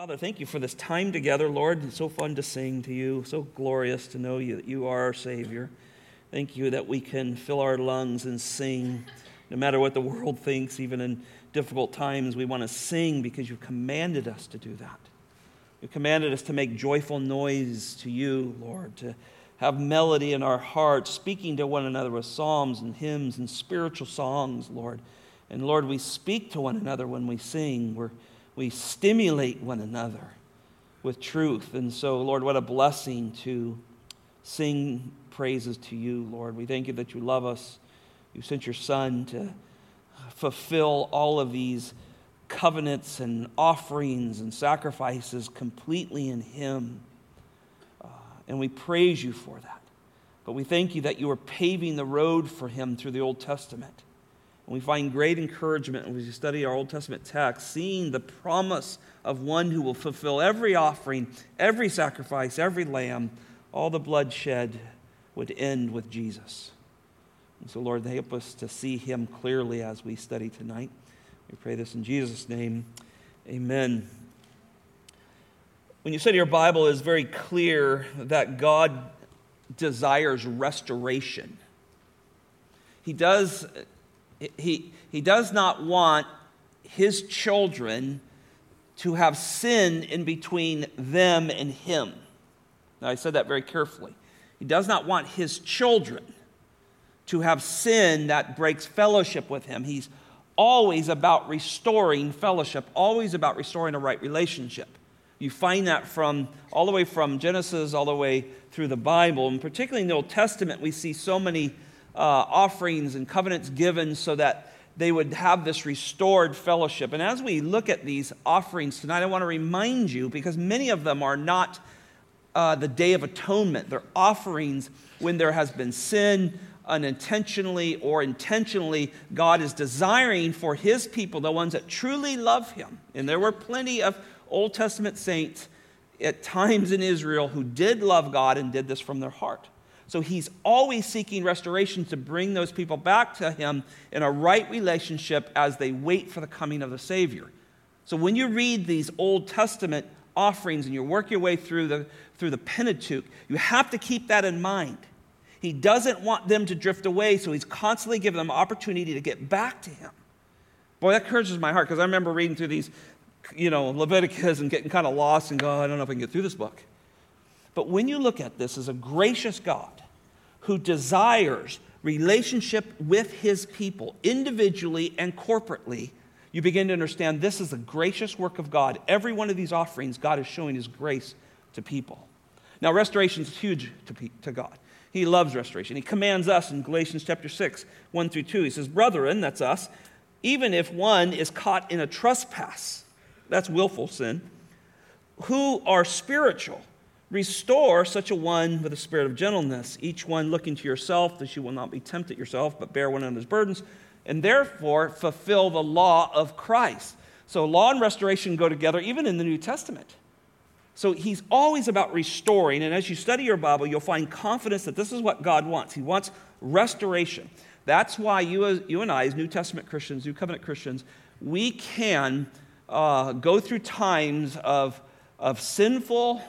Father, thank you for this time together, Lord. It's so fun to sing to you, so glorious to know you that you are our Savior. Thank you that we can fill our lungs and sing, no matter what the world thinks, even in difficult times. We want to sing because you've commanded us to do that. You've commanded us to make joyful noise to you, Lord, to have melody in our hearts, speaking to one another with psalms and hymns and spiritual songs, Lord. And Lord, we speak to one another when we sing. We're we stimulate one another with truth. And so, Lord, what a blessing to sing praises to you, Lord. We thank you that you love us. You sent your Son to fulfill all of these covenants and offerings and sacrifices completely in Him. Uh, and we praise you for that. But we thank you that you are paving the road for Him through the Old Testament. And we find great encouragement as we study our Old Testament text, seeing the promise of one who will fulfill every offering, every sacrifice, every lamb, all the bloodshed would end with Jesus. And so, Lord, help us to see him clearly as we study tonight. We pray this in Jesus' name. Amen. When you study your Bible, it is very clear that God desires restoration. He does he, he does not want his children to have sin in between them and him. Now, I said that very carefully. He does not want his children to have sin that breaks fellowship with him. He's always about restoring fellowship, always about restoring a right relationship. You find that from all the way from Genesis all the way through the Bible, and particularly in the Old Testament, we see so many offerings and covenants given so that they would have this restored fellowship. And as we look at these offerings tonight, I want to remind you because many of them are not uh, the Day of Atonement, they're offerings when there has been sin. Unintentionally or intentionally, God is desiring for His people, the ones that truly love Him. And there were plenty of Old Testament saints at times in Israel who did love God and did this from their heart. So he's always seeking restoration to bring those people back to him in a right relationship as they wait for the coming of the Savior. So when you read these Old Testament offerings and you work your way through the, through the Pentateuch, you have to keep that in mind. He doesn't want them to drift away, so he's constantly giving them opportunity to get back to him. Boy, that encourages my heart because I remember reading through these, you know, Leviticus and getting kind of lost and go, oh, I don't know if I can get through this book. But when you look at this as a gracious God who desires relationship with his people, individually and corporately, you begin to understand this is a gracious work of God. Every one of these offerings, God is showing his grace to people. Now, restoration is huge to, to God. He loves restoration. He commands us in Galatians chapter 6, 1 through 2. He says, Brethren, that's us, even if one is caught in a trespass, that's willful sin, who are spiritual, Restore such a one with a spirit of gentleness, each one looking to yourself, that you will not be tempted yourself, but bear one another's burdens, and therefore fulfill the law of Christ. So, law and restoration go together even in the New Testament. So, he's always about restoring, and as you study your Bible, you'll find confidence that this is what God wants. He wants restoration. That's why you, you and I, as New Testament Christians, New Covenant Christians, we can uh, go through times of, of sinful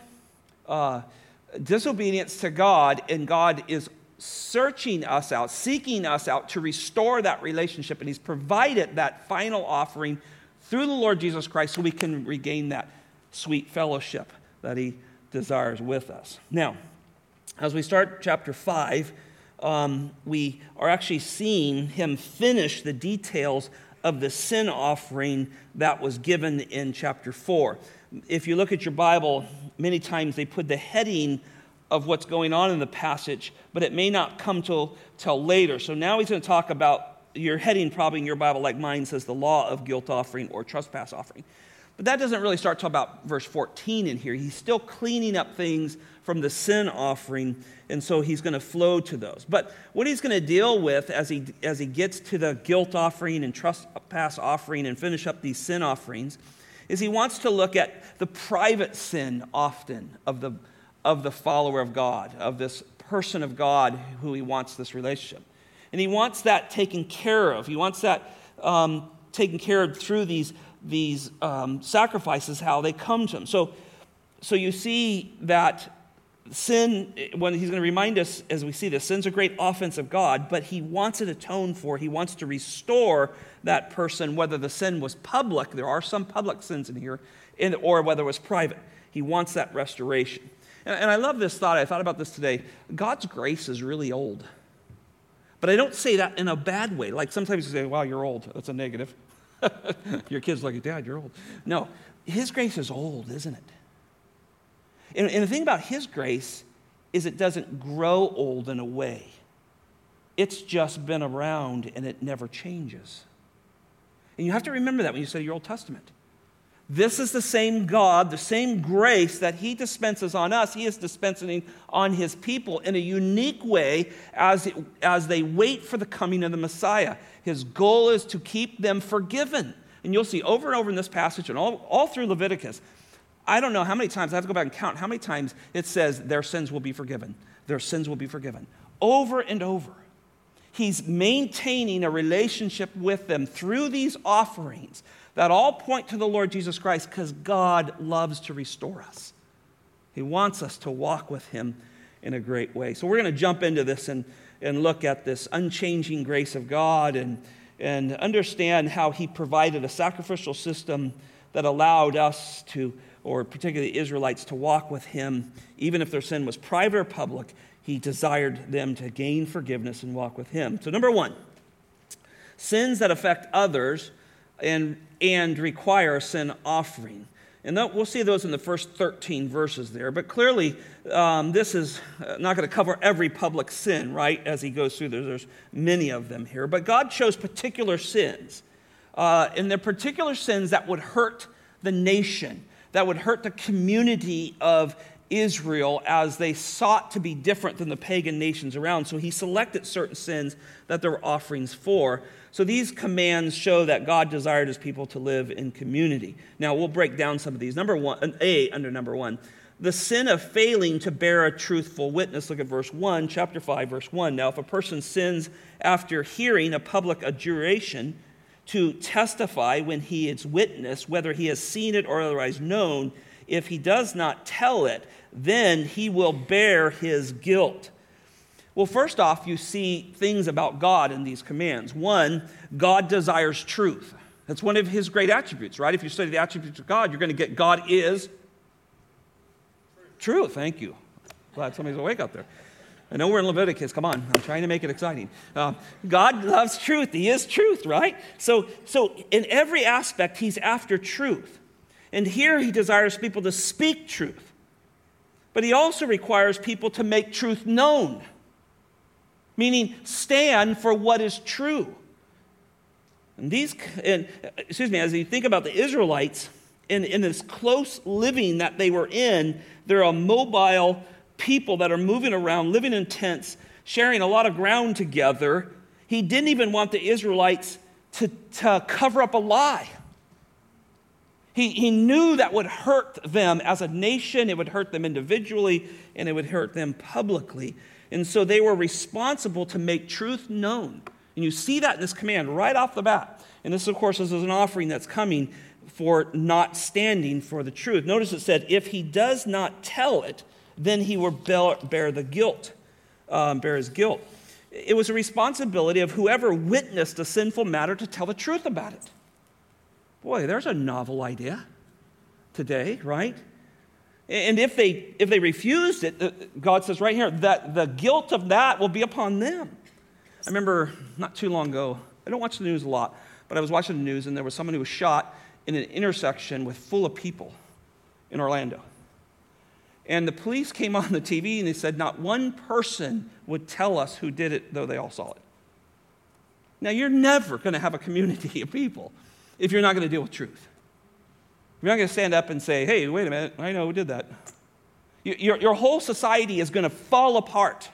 uh, disobedience to God, and God is searching us out, seeking us out to restore that relationship. And He's provided that final offering through the Lord Jesus Christ so we can regain that sweet fellowship that He desires with us. Now, as we start chapter 5, um, we are actually seeing Him finish the details of the sin offering that was given in chapter 4 if you look at your Bible, many times they put the heading of what's going on in the passage, but it may not come till, till later. So now he's going to talk about your heading, probably in your Bible, like mine says, the law of guilt offering or trespass offering. But that doesn't really start till about verse 14 in here. He's still cleaning up things from the sin offering, and so he's going to flow to those. But what he's going to deal with as he, as he gets to the guilt offering and trespass offering and finish up these sin offerings is he wants to look at the private sin often of the, of the follower of God, of this person of God who he wants this relationship. And he wants that taken care of. He wants that um, taken care of through these these um, sacrifices, how they come to him. So, so you see that sin, when he's going to remind us as we see this, sin's a great offense of God, but he wants it atoned for. He wants to restore that person, whether the sin was public, there are some public sins in here, or whether it was private. He wants that restoration. And, I love this thought. I thought about this today. God's grace is really old. But I don't say that in a bad way. Like sometimes you say, wow, you're old. That's a negative. Your kid's like, Dad, you're old. No, His grace is old, isn't it? And, and the thing about His grace is it doesn't grow old in a way, it's just been around and it never changes. And you have to remember that when you study your Old Testament. This is the same God, the same grace that He dispenses on us, He is dispensing on His people in a unique way as, it, as they wait for the coming of the Messiah. His goal is to keep them forgiven. And you'll see over and over in this passage and all, all through Leviticus, I don't know how many times, I have to go back and count how many times it says their sins will be forgiven. Their sins will be forgiven. Over and over. He's maintaining a relationship with them through these offerings that all point to the Lord Jesus Christ because God loves to restore us. He wants us to walk with Him in a great way. So we're going to jump into this and, and look at this unchanging grace of God and, and understand how He provided a sacrificial system that allowed us to, or particularly the Israelites, to walk with Him, even if their sin was private or public. He desired them to gain forgiveness and walk with Him. So, number one, sins that affect others and, and require a sin offering. And that, we'll see those in the first 13 verses there. But clearly, um, this is uh, not going to cover every public sin, right? As he goes through there, there's many of them here. But God chose particular sins. Uh, and they're particular sins that would hurt the nation, that would hurt the community of Israel as they sought to be different than the pagan nations around. So he selected certain sins that there were offerings for. So these commands show that God desired his people to live in community. Now we'll break down some of these. Number one, uh, A under number one, the sin of failing to bear a truthful witness. Look at verse 1, chapter 5, verse 1. Now, if a person sins after hearing a public adjuration to testify when he is witness, whether he has seen it or otherwise known, if he does not tell it, then he will bear his guilt. Well, first off, you see things about God in these commands. One, God desires truth. That's one of his great attributes, right? If you study the attributes of God, you're going to get God is truth. Thank you. Glad somebody's awake out there. I know we're in Leviticus. Come on, I'm trying to make it exciting. Uh, God loves truth. He is truth, right? So, so in every aspect, He's after truth. And here He desires people to speak truth. But He also requires people to make truth known meaning stand for what is true. And these, and, excuse me, as you think about the Israelites in, in this close living that they were in, they're a mobile people that are moving around, living in tents, sharing a lot of ground together. He didn't even want the Israelites to, to cover up a lie. He, he knew that would hurt them as a nation, it would hurt them individually, and it would hurt them publicly. And so they were responsible to make truth known. And you see that in this command right off the bat. And this, of course, is an offering that's coming for not standing for the truth. Notice it said, if he does not tell it, then he will bear the guilt, um, bear his guilt. It was a responsibility of whoever witnessed a sinful matter to tell the truth about it. Boy, there's a novel idea today, right? And if they, if they refused it, uh, God says right here that the guilt of that will be upon them. I remember not too long ago, I don't watch the news a lot, but I was watching the news and there was someone who was shot in an intersection with full of people in Orlando. And the police came on the TV and they said not one person would tell us who did it, though they all saw it. Now, you're never going to have a community of people if you're not going to deal with truth. You're not going to stand up and say, hey, wait a minute, I know who did that. Your, your whole society is going to fall apart.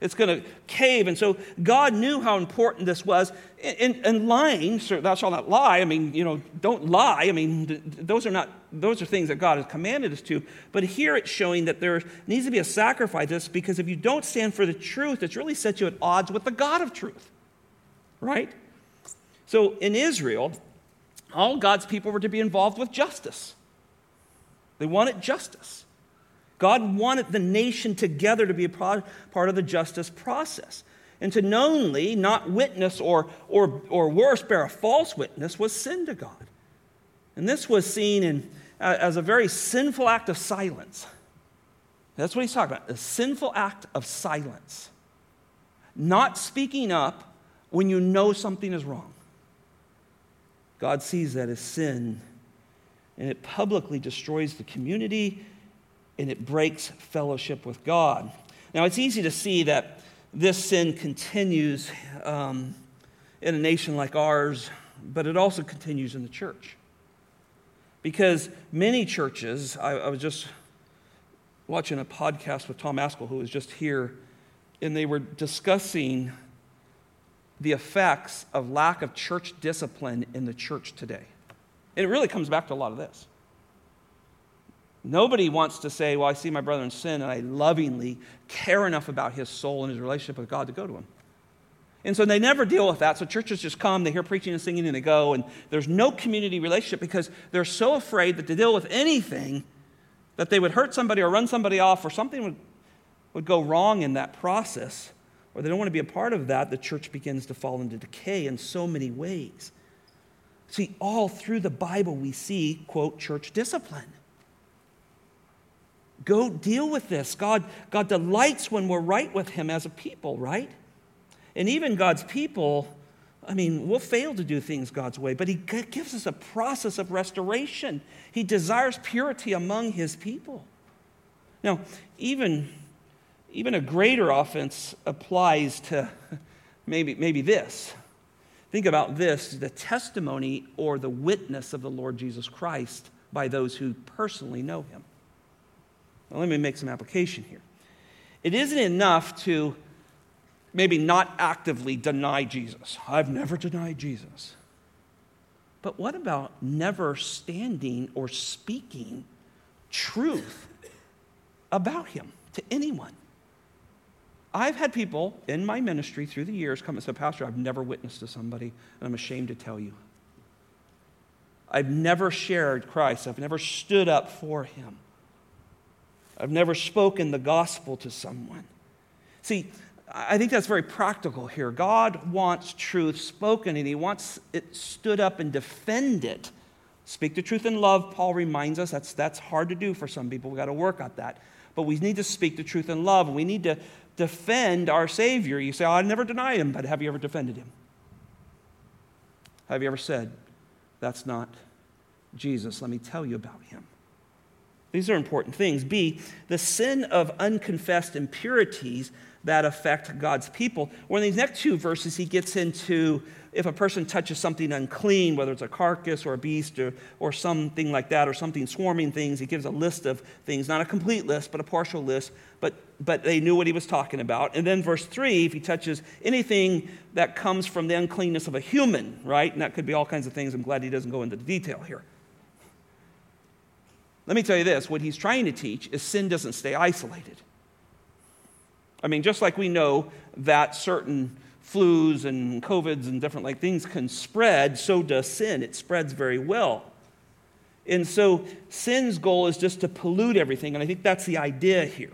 It's going to cave. And so God knew how important this was. And, and lying, so thou shalt not lie. I mean, you know, don't lie. I mean, those are not, those are things that God has commanded us to. But here it's showing that there needs to be a sacrifice because if you don't stand for the truth, it's really set you at odds with the God of truth. Right? So in Israel, all God's people were to be involved with justice. They wanted justice. God wanted the nation together to be a part of the justice process. And to knowingly not witness or, or, or worse, bear a false witness was sin to God. And this was seen in, as a very sinful act of silence. That's what he's talking about a sinful act of silence. Not speaking up when you know something is wrong. God sees that as sin, and it publicly destroys the community and it breaks fellowship with God. Now, it's easy to see that this sin continues um, in a nation like ours, but it also continues in the church. Because many churches, I, I was just watching a podcast with Tom Ascol, who was just here, and they were discussing the effects of lack of church discipline in the church today. And it really comes back to a lot of this. Nobody wants to say, Well, I see my brother in sin and I lovingly care enough about his soul and his relationship with God to go to him. And so they never deal with that. So churches just come, they hear preaching and singing, and they go. And there's no community relationship because they're so afraid that to deal with anything, that they would hurt somebody or run somebody off or something would, would go wrong in that process, or they don't want to be a part of that, the church begins to fall into decay in so many ways. See, all through the Bible, we see, quote, church discipline. Go deal with this. God, God delights when we're right with Him as a people, right? And even God's people, I mean, we'll fail to do things God's way, but He gives us a process of restoration. He desires purity among His people. Now, even, even a greater offense applies to maybe, maybe this. Think about this the testimony or the witness of the Lord Jesus Christ by those who personally know Him. Now, let me make some application here. It isn't enough to maybe not actively deny Jesus. I've never denied Jesus. But what about never standing or speaking truth about him to anyone? I've had people in my ministry through the years come and say, Pastor, I've never witnessed to somebody, and I'm ashamed to tell you. I've never shared Christ, I've never stood up for him. I've never spoken the gospel to someone. See, I think that's very practical here. God wants truth spoken and He wants it stood up and defended. Speak the truth in love, Paul reminds us. That's, that's hard to do for some people. We've got to work at that. But we need to speak the truth in love. We need to defend our Savior. You say, oh, I never deny Him, but have you ever defended Him? Have you ever said, That's not Jesus? Let me tell you about Him. These are important things. B, the sin of unconfessed impurities that affect God's people. Well, in these next two verses, he gets into if a person touches something unclean, whether it's a carcass or a beast or, or something like that, or something swarming things, he gives a list of things, not a complete list, but a partial list, but, but they knew what he was talking about. And then verse 3, if he touches anything that comes from the uncleanness of a human, right? And that could be all kinds of things. I'm glad he doesn't go into the detail here. Let me tell you this what he's trying to teach is sin doesn't stay isolated. I mean, just like we know that certain flus and COVIDs and different like things can spread, so does sin. It spreads very well. And so sin's goal is just to pollute everything, and I think that's the idea here.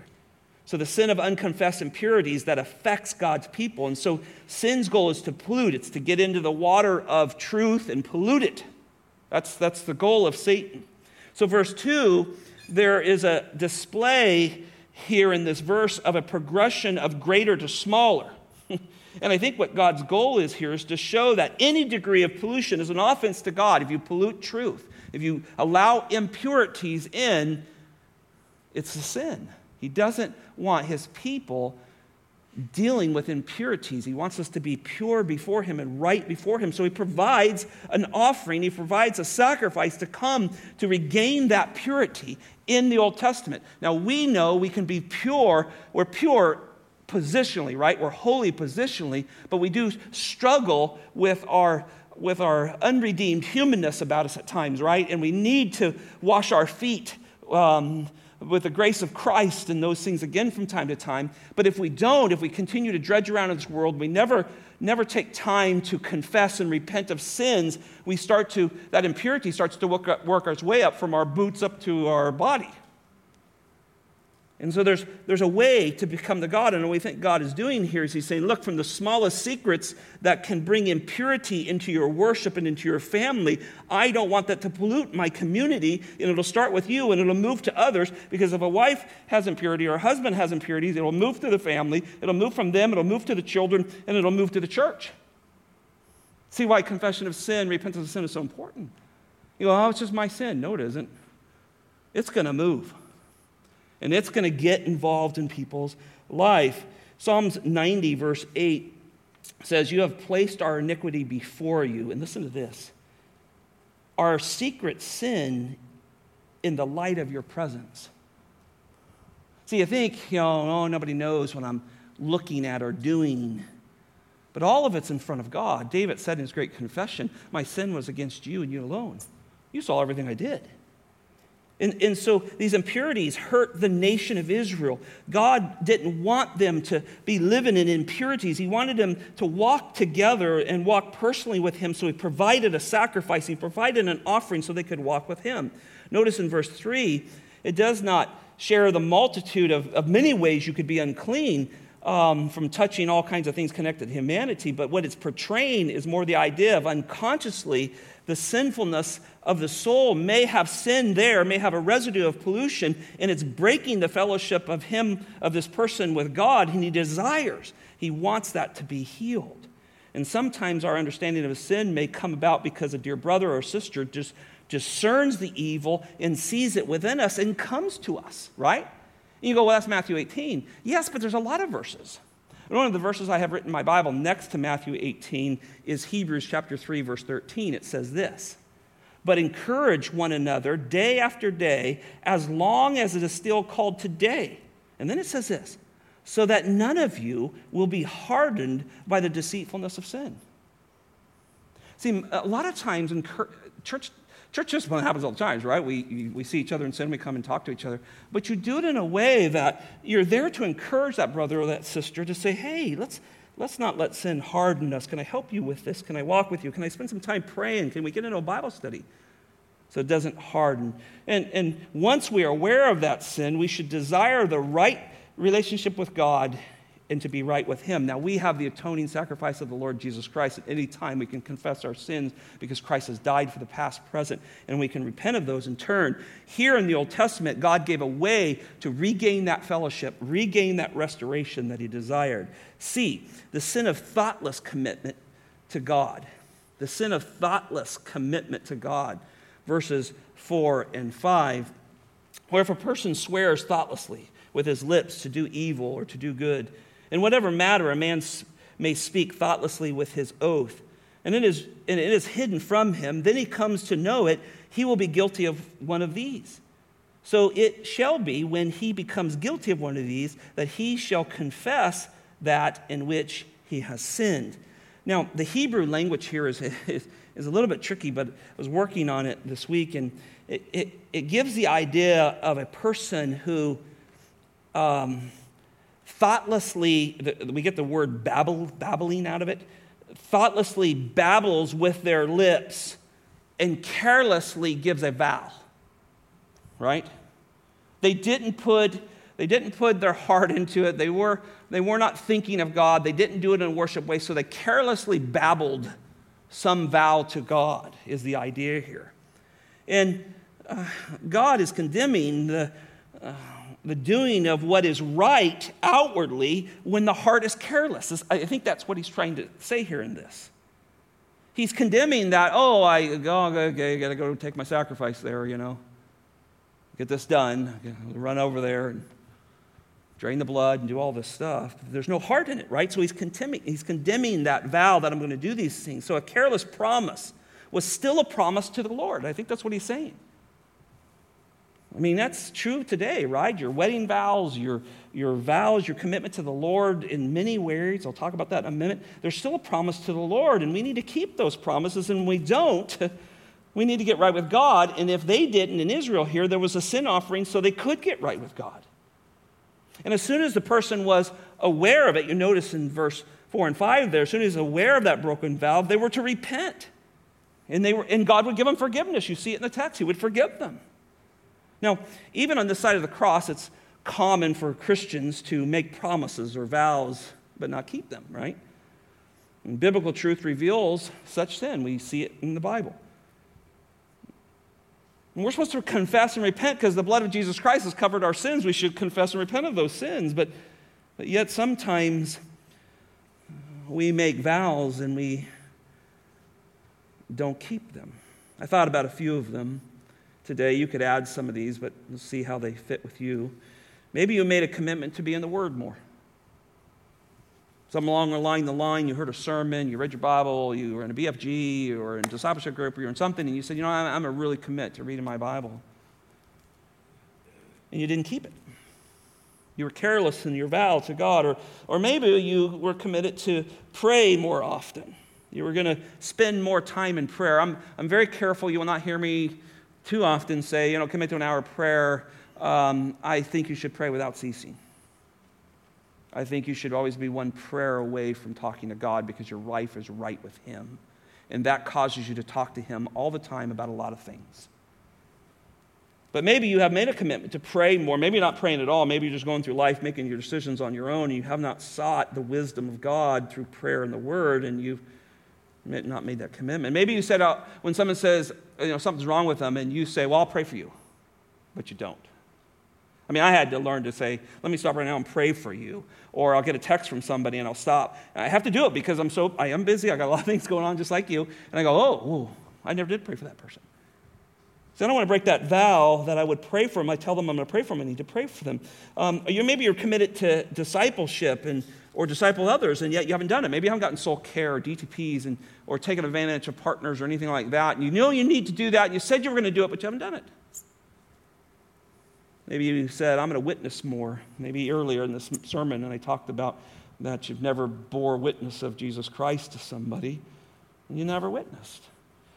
So the sin of unconfessed impurities that affects God's people. And so sin's goal is to pollute, it's to get into the water of truth and pollute it. That's, that's the goal of Satan. So, verse 2, there is a display here in this verse of a progression of greater to smaller. and I think what God's goal is here is to show that any degree of pollution is an offense to God. If you pollute truth, if you allow impurities in, it's a sin. He doesn't want his people dealing with impurities. He wants us to be pure before Him and right before Him. So He provides an offering, He provides a sacrifice to come to regain that purity in the Old Testament. Now we know we can be pure, we're pure positionally, right? We're holy positionally, but we do struggle with our with our unredeemed humanness about us at times, right? And we need to wash our feet um, with the grace of Christ and those things again from time to time. But if we don't, if we continue to dredge around in this world, we never, never take time to confess and repent of sins, we start to, that impurity starts to work, work its way up from our boots up to our body. And so there's, there's a way to become the God. And what we think God is doing here is He's saying, look, from the smallest secrets that can bring impurity into your worship and into your family, I don't want that to pollute my community. And it'll start with you and it'll move to others. Because if a wife has impurity or a husband has impurities, it'll move to the family, it'll move from them, it'll move to the children, and it'll move to the church. See why confession of sin, repentance of sin is so important. You go, oh, it's just my sin. No, it isn't. It's going to move and it's going to get involved in people's life. Psalms 90, verse 8 says, You have placed our iniquity before you. And listen to this our secret sin in the light of your presence. See, you think, you know, oh, nobody knows what I'm looking at or doing. But all of it's in front of God. David said in his great confession, My sin was against you and you alone. You saw everything I did. And, and so these impurities hurt the nation of Israel. God didn't want them to be living in impurities. He wanted them to walk together and walk personally with Him. So He provided a sacrifice, He provided an offering so they could walk with Him. Notice in verse 3, it does not share the multitude of, of many ways you could be unclean. Um, from touching all kinds of things connected to humanity, but what it's portraying is more the idea of unconsciously the sinfulness of the soul may have sin there, may have a residue of pollution, and it's breaking the fellowship of him, of this person with God, and he desires, he wants that to be healed. And sometimes our understanding of sin may come about because a dear brother or sister just discerns the evil and sees it within us and comes to us, right? And you go, well, that's Matthew 18. Yes, but there's a lot of verses. One of the verses I have written in my Bible next to Matthew 18 is Hebrews chapter 3, verse 13. It says this But encourage one another day after day, as long as it is still called today. And then it says this so that none of you will be hardened by the deceitfulness of sin. See, a lot of times in church Church discipline happens all the time, right? We, we see each other in sin, we come and talk to each other. But you do it in a way that you're there to encourage that brother or that sister to say, hey, let's, let's not let sin harden us. Can I help you with this? Can I walk with you? Can I spend some time praying? Can we get into a Bible study? So it doesn't harden. And, and once we are aware of that sin, we should desire the right relationship with God and to be right with Him. Now, we have the atoning sacrifice of the Lord Jesus Christ. At any time, we can confess our sins because Christ has died for the past, present, and we can repent of those in turn. Here in the Old Testament, God gave a way to regain that fellowship, regain that restoration that He desired. C, the sin of thoughtless commitment to God. The sin of thoughtless commitment to God. Verses 4 and 5. Where if a person swears thoughtlessly with his lips to do evil or to do good, in whatever matter a man may speak thoughtlessly with his oath, and it, is, and it is hidden from him, then he comes to know it, he will be guilty of one of these. So it shall be when he becomes guilty of one of these that he shall confess that in which he has sinned. Now, the Hebrew language here is, is, is a little bit tricky, but I was working on it this week, and it, it, it gives the idea of a person who. Um, thoughtlessly, we get the word babble, babbling out of it, thoughtlessly babbles with their lips and carelessly gives a vow. Right? They didn't put they didn't put their heart into it. They were, they were not thinking of God. They didn't do it in a worship way, so they carelessly babbled some vow to God, is the idea here. And uh, God is condemning the, uh, the doing of what is right outwardly when the heart is careless. I think that's what he's trying to say here in this. He's condemning that, oh, I go, okay, I got to go take my sacrifice there, you know. Get this done. Run over there and drain the blood and do all this stuff. There's no heart in it, right? So he's condemning, he's condemning that vow that I'm going to do these things. So a careless promise was still a promise to the Lord. I think that's what he's saying. I mean, that's true today, right? Your wedding vows, your, your vows, your commitment to the Lord in many ways. I'll talk about that in a minute. There's still a promise to the Lord, and we need to keep those promises, and we don't. We need to get right with God. And if they didn't in Israel here, there was a sin offering so they could get right with God. And as soon as the person was aware of it, you notice in verse 4 and 5 there, as soon as aware of that broken vow, they were to repent. And, they were, and God would give them forgiveness. You see it in the text, He would forgive them. Now, even on this side of the cross, it's common for Christians to make promises or vows but not keep them, right? And biblical truth reveals such sin. We see it in the Bible. And we're supposed to confess and repent because the blood of Jesus Christ has covered our sins. We should confess and repent of those sins. But, but yet sometimes we make vows and we don't keep them. I thought about a few of them today. You could add some of these, but we'll see how they fit with you. Maybe you made a commitment to be in the Word more. Some along the line, you heard a sermon, you read your Bible, you were in a BFG or in a discipleship group, or you're in something, and you said, you know, I'm going to really commit to reading my Bible. And you didn't keep it. You were careless in your vow to God, or, or maybe you were committed to pray more often. You were going to spend more time in prayer. I'm, I'm very careful. You will not hear me too often say, you know, commit to an hour of prayer. Um, I think you should pray without ceasing. I think you should always be one prayer away from talking to God because your life is right with Him. And that causes you to talk to Him all the time about a lot of things. But maybe you have made a commitment to pray more. Maybe you're not praying at all. Maybe you're just going through life making your decisions on your own. And you have not sought the wisdom of God through prayer and the Word, and you've not made that commitment. Maybe you said, uh, when someone says, you know, something's wrong with them, and you say, well, I'll pray for you, but you don't. I mean, I had to learn to say, let me stop right now and pray for you. Or I'll get a text from somebody and I'll stop. I have to do it because I'm so, I am busy. I got a lot of things going on just like you. And I go, oh, I never did pray for that person. So I don't want to break that vow that I would pray for them. I tell them I'm going to pray for them. I need to pray for them. Um, you, maybe you're committed to discipleship and, or disciple others, and yet you haven't done it. Maybe you haven't gotten soul care or DTPs and, or taken advantage of partners or anything like that. And you know you need to do that. You said you were going to do it, but you haven't done it. Maybe you said, I'm going to witness more. Maybe earlier in this sermon, and I talked about that you've never bore witness of Jesus Christ to somebody, and you never witnessed.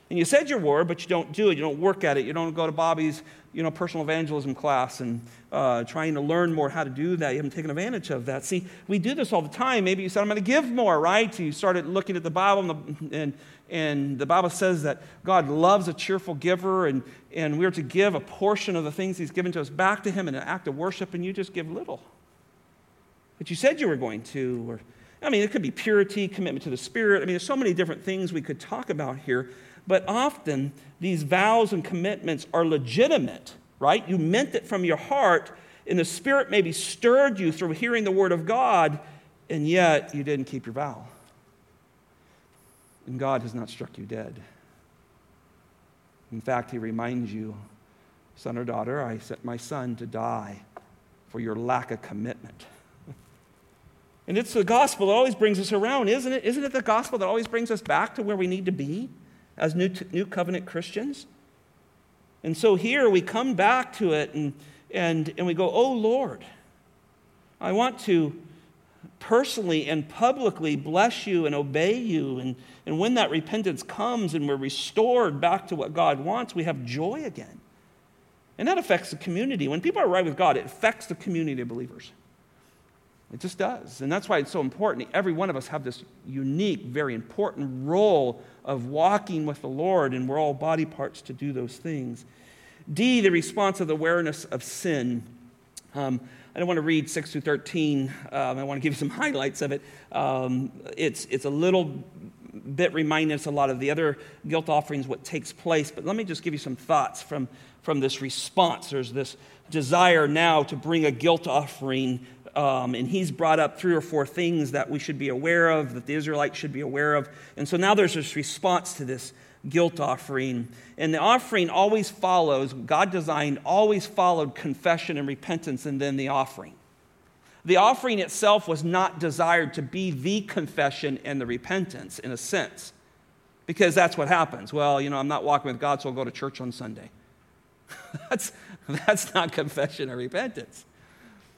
And you said you were, but you don't do it. You don't work at it. You don't go to Bobby's you know, personal evangelism class and uh, trying to learn more how to do that. You haven't taken advantage of that. See, we do this all the time. Maybe you said, I'm going to give more, right? You started looking at the Bible, and the, and, and the Bible says that God loves a cheerful giver, and, and we're to give a portion of the things He's given to us back to Him in an act of worship, and you just give little. But you said you were going to. Or, I mean, it could be purity, commitment to the Spirit. I mean, there's so many different things we could talk about here. But often, these vows and commitments are legitimate, right? You meant it from your heart, and the Spirit maybe stirred you through hearing the Word of God, and yet you didn't keep your vow and God has not struck you dead. In fact, he reminds you, son or daughter, I sent my son to die for your lack of commitment. and it's the gospel that always brings us around, isn't it? Isn't it the gospel that always brings us back to where we need to be as new, new covenant Christians? And so here we come back to it and, and, and we go, Oh Lord, I want to personally and publicly bless you and obey you. And, and when that repentance comes and we're restored back to what God wants, we have joy again. And that affects the community. When people are right with God, it affects the community of believers. It just does. And that's why it's so important. Every one of us have this unique, very important role of walking with the Lord, and we're all body parts to do those things. D, the response of the awareness of sin. Um, I don't want to read 6 through 13. Um, I want to give you some highlights of it. Um, it's, it's a little bit reminding us a lot of the other guilt offerings, what takes place. But let me just give you some thoughts from, from this response. There's this desire now to bring a guilt offering. Um, and he's brought up three or four things that we should be aware of, that the Israelites should be aware of. And so now there's this response to this guilt offering. And the offering always follows, God designed, always followed confession and repentance and then the offering. The offering itself was not desired to be the confession and the repentance in a sense, because that's what happens. Well, you know, I'm not walking with God, so I'll go to church on Sunday. that's, that's not confession or repentance.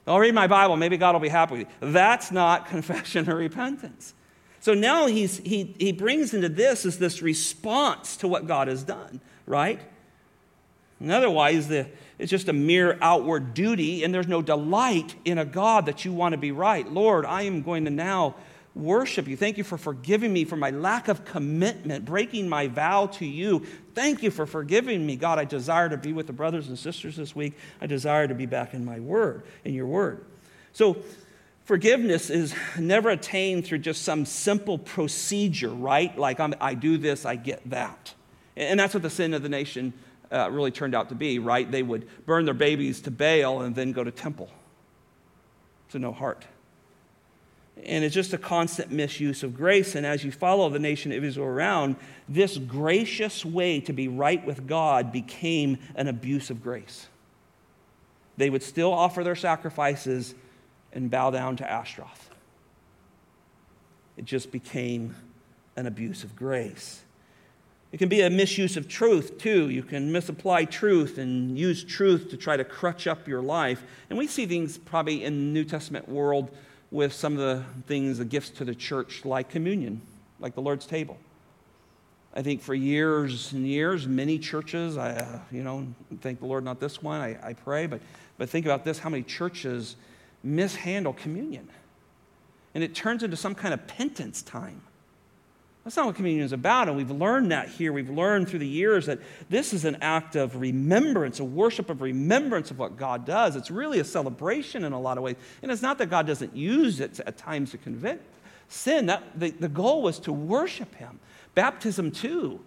I'll read my Bible, maybe God will be happy with you. That's not confession or repentance. So now he's, he, he brings into this is this response to what God has done. right? And otherwise, the, it's just a mere outward duty, and there's no delight in a God that you want to be right. Lord, I am going to now worship you. Thank you for forgiving me for my lack of commitment, breaking my vow to you. Thank you for forgiving me. God, I desire to be with the brothers and sisters this week. I desire to be back in my word, in your word. So, forgiveness is never attained through just some simple procedure, right? Like I'm, i do this, I get that. And that's what the sin of the nation uh, really turned out to be, right? They would burn their babies to Baal and then go to temple to no heart. And it's just a constant misuse of grace. And as you follow the nation of Israel around, this gracious way to be right with God became an abuse of grace. They would still offer their sacrifices and bow down to Ashtaroth. It just became an abuse of grace. It can be a misuse of truth, too. You can misapply truth and use truth to try to crutch up your life. And we see things probably in the New Testament world with some of the things, the gifts to the church, like communion, like the Lord's table. I think for years and years, many churches, I, uh, you know, thank the Lord, not this one, I, I pray, but, but think about this how many churches mishandle communion. And it turns into some kind of penance time. That's not what communion is about. And we've learned that here. We've learned through the years that this is an act of remembrance, a worship of remembrance of what God does. It's really a celebration in a lot of ways. And it's not that God doesn't use it at times to convict sin. That, the, the goal was to worship Him. Baptism, too.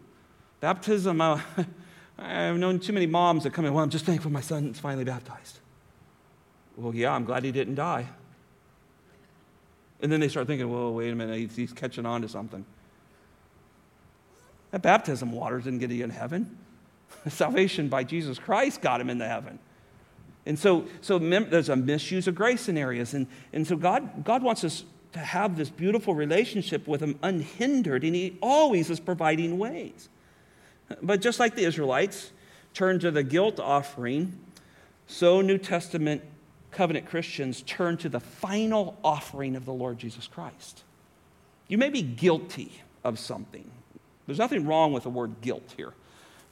Baptism, uh, I've known too many moms that come in, well, I'm just thankful my son is finally baptized. Well, yeah, I'm glad he didn't die. And then they start thinking, well, wait a minute, he's, he's catching on to something. That baptism water didn't get you in heaven. Salvation by Jesus Christ got him into heaven. And so, so there's a misuse of grace in areas. And, and so God, God wants us to have this beautiful relationship with Him unhindered, and He always is providing ways. But just like the Israelites turned to the guilt offering, so New Testament covenant Christians turn to the final offering of the Lord Jesus Christ. You may be guilty of something. There's nothing wrong with the word guilt here.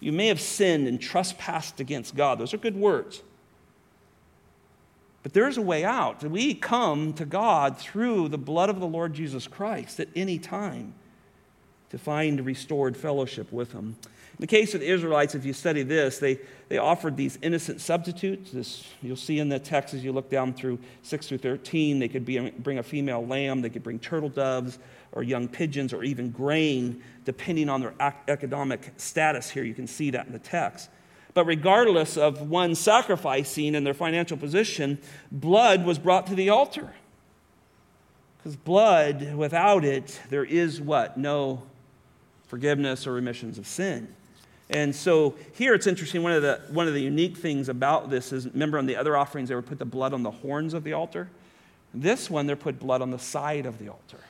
You may have sinned and trespassed against God. Those are good words. But there's a way out. We come to God through the blood of the Lord Jesus Christ at any time to find restored fellowship with Him. In the case of the Israelites, if you study this, they, they offered these innocent substitutes. This, you'll see in the text as you look down through 6 through 13, they could be, bring a female lamb, they could bring turtle doves, or young pigeons or even grain, depending on their economic status here. You can see that in the text. But regardless of one sacrificing and their financial position, blood was brought to the altar. Because blood, without it, there is what? No forgiveness or remissions of sin. And so here it's interesting. One of the, one of the unique things about this is remember on the other offerings, they would put the blood on the horns of the altar. This one, they're put blood on the side of the altar.